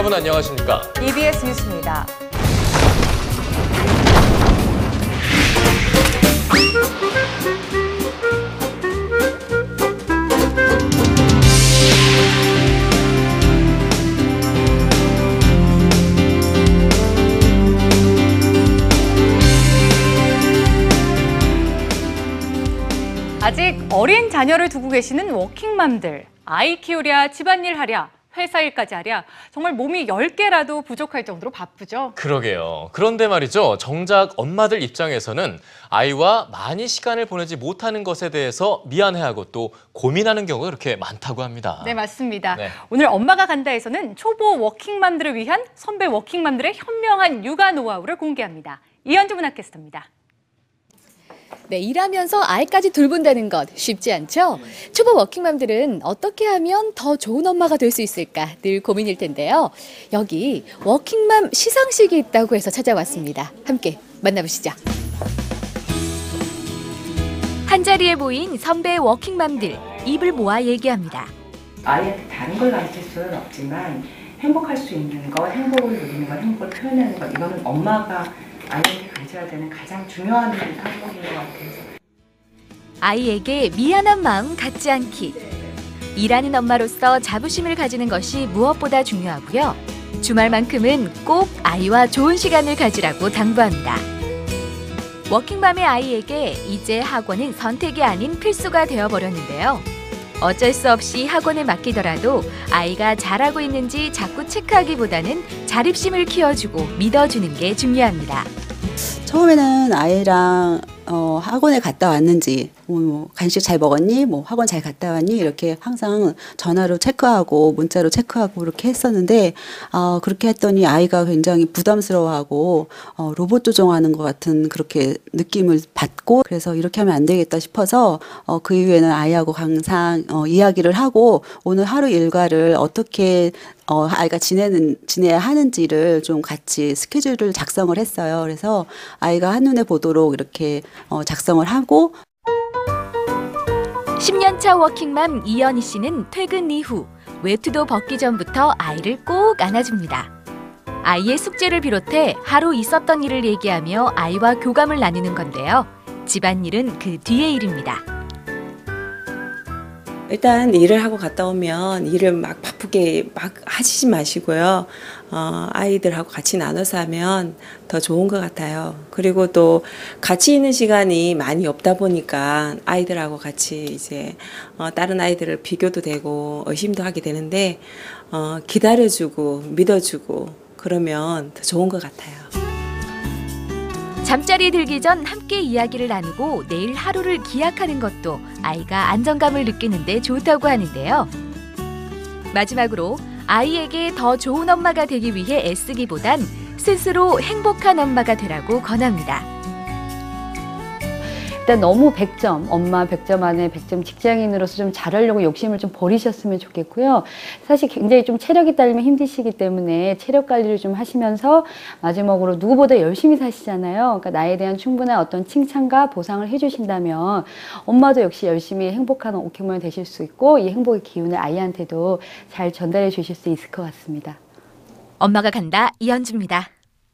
여러분 안녕하십니까? EBS 뉴스입니다. 아직 어린 자녀를 두고 계시는 워킹맘들. 아이 키우랴, 집안일 하랴, 회사 일까지 하랴. 정말 몸이 10개라도 부족할 정도로 바쁘죠. 그러게요. 그런데 말이죠. 정작 엄마들 입장에서는 아이와 많이 시간을 보내지 못하는 것에 대해서 미안해하고 또 고민하는 경우가 그렇게 많다고 합니다. 네, 맞습니다. 네. 오늘 엄마가 간다에서는 초보 워킹맘들을 위한 선배 워킹맘들의 현명한 육아 노하우를 공개합니다. 이현주 문학캐스터입니다. 네, 일하면서 아이까지 돌본다는 것 쉽지 않죠? 초보 워킹맘들은 어떻게 하면 더 좋은 엄마가 될 수 있을까 늘 고민일 텐데요. 여기 워킹맘 시상식이 있다고 해서 찾아왔습니다. 함께 만나보시죠. 한자리에 모인 선배 워킹맘들 입을 모아 얘기합니다. 아이한테 다른 걸 가르칠 수는 없지만 행복할 수 있는 것, 행복을 누리는 것, 행복을 표현하는 것 이거는 엄마가 아이한테 가져야 되는 가장 중요한 항목인 것 같아요. 아이에게 미안한 마음 갖지 않기. 일하는 엄마로서 자부심을 가지는 것이 무엇보다 중요하고요. 주말만큼은 꼭 아이와 좋은 시간을 가지라고 당부합니다. 워킹맘의 아이에게 이제 학원은 선택이 아닌 필수가 되어버렸는데요. 어쩔 수 없이 학원에 맡기더라도 아이가 잘하고 있는지 자꾸 체크하기보다는 자립심을 키워주고 믿어주는 게 중요합니다. 처음에는 아이랑 어, 학원에 갔다 왔는지, 뭐, 뭐, 간식 잘 먹었니? 뭐, 학원 잘 갔다 왔니? 이렇게 항상 전화로 체크하고, 문자로 체크하고, 그렇게 했었는데, 어, 그렇게 했더니 아이가 굉장히 부담스러워하고, 어, 로봇 조종하는 것 같은 그렇게 느낌을 받고, 그래서 이렇게 하면 안 되겠다 싶어서, 어, 그 이후에는 아이하고 항상, 어, 이야기를 하고, 오늘 하루 일과를 어떻게 어, 아이가 지내는, 지내야 하는지를 좀 같이 스케줄을 작성을 했어요. 그래서 아이가 한눈에 보도록 이렇게 어, 작성을 하고 10년차 워킹맘 이연희 씨는 퇴근 이후 외투도 벗기 전부터 아이를 꼭 안아줍니다. 아이의 숙제를 비롯해 하루 있었던 일을 얘기하며 아이와 교감을 나누는 건데요. 집안일은 그 뒤의 일입니다. 일단 일을 하고 갔다 오면 일을 막 바쁘게 막 하시지 마시고요. 어, 아이들하고 같이 나눠서 하면 더 좋은 것 같아요. 그리고 또 같이 있는 시간이 많이 없다 보니까 아이들하고 같이 이제 어, 다른 아이들을 비교도 되고 의심도 하게 되는데 어, 기다려주고 믿어주고 그러면 더 좋은 것 같아요. 잠자리에 들기 전 함께 이야기를 나누고 내일 하루를 기약하는 것도 아이가 안정감을 느끼는데 좋다고 하는데요. 마지막으로 아이에게 더 좋은 엄마가 되기 위해 애쓰기보단 스스로 행복한 엄마가 되라고 권합니다. 일단 너무 100점, 엄마 100점 안에 100점 직장인으로서 좀 잘하려고 욕심을 좀 버리셨으면 좋겠고요. 사실 굉장히 좀 체력이 딸리면 힘드시기 때문에 체력 관리를 좀 하시면서 마지막으로 누구보다 열심히 사시잖아요. 그러니까 나에 대한 충분한 어떤 칭찬과 보상을 해주신다면 엄마도 역시 열심히 행복한 오케모이 되실 수 있고 이 행복의 기운을 아이한테도 잘 전달해 주실 수 있을 것 같습니다. 엄마가 간다 이현주입니다.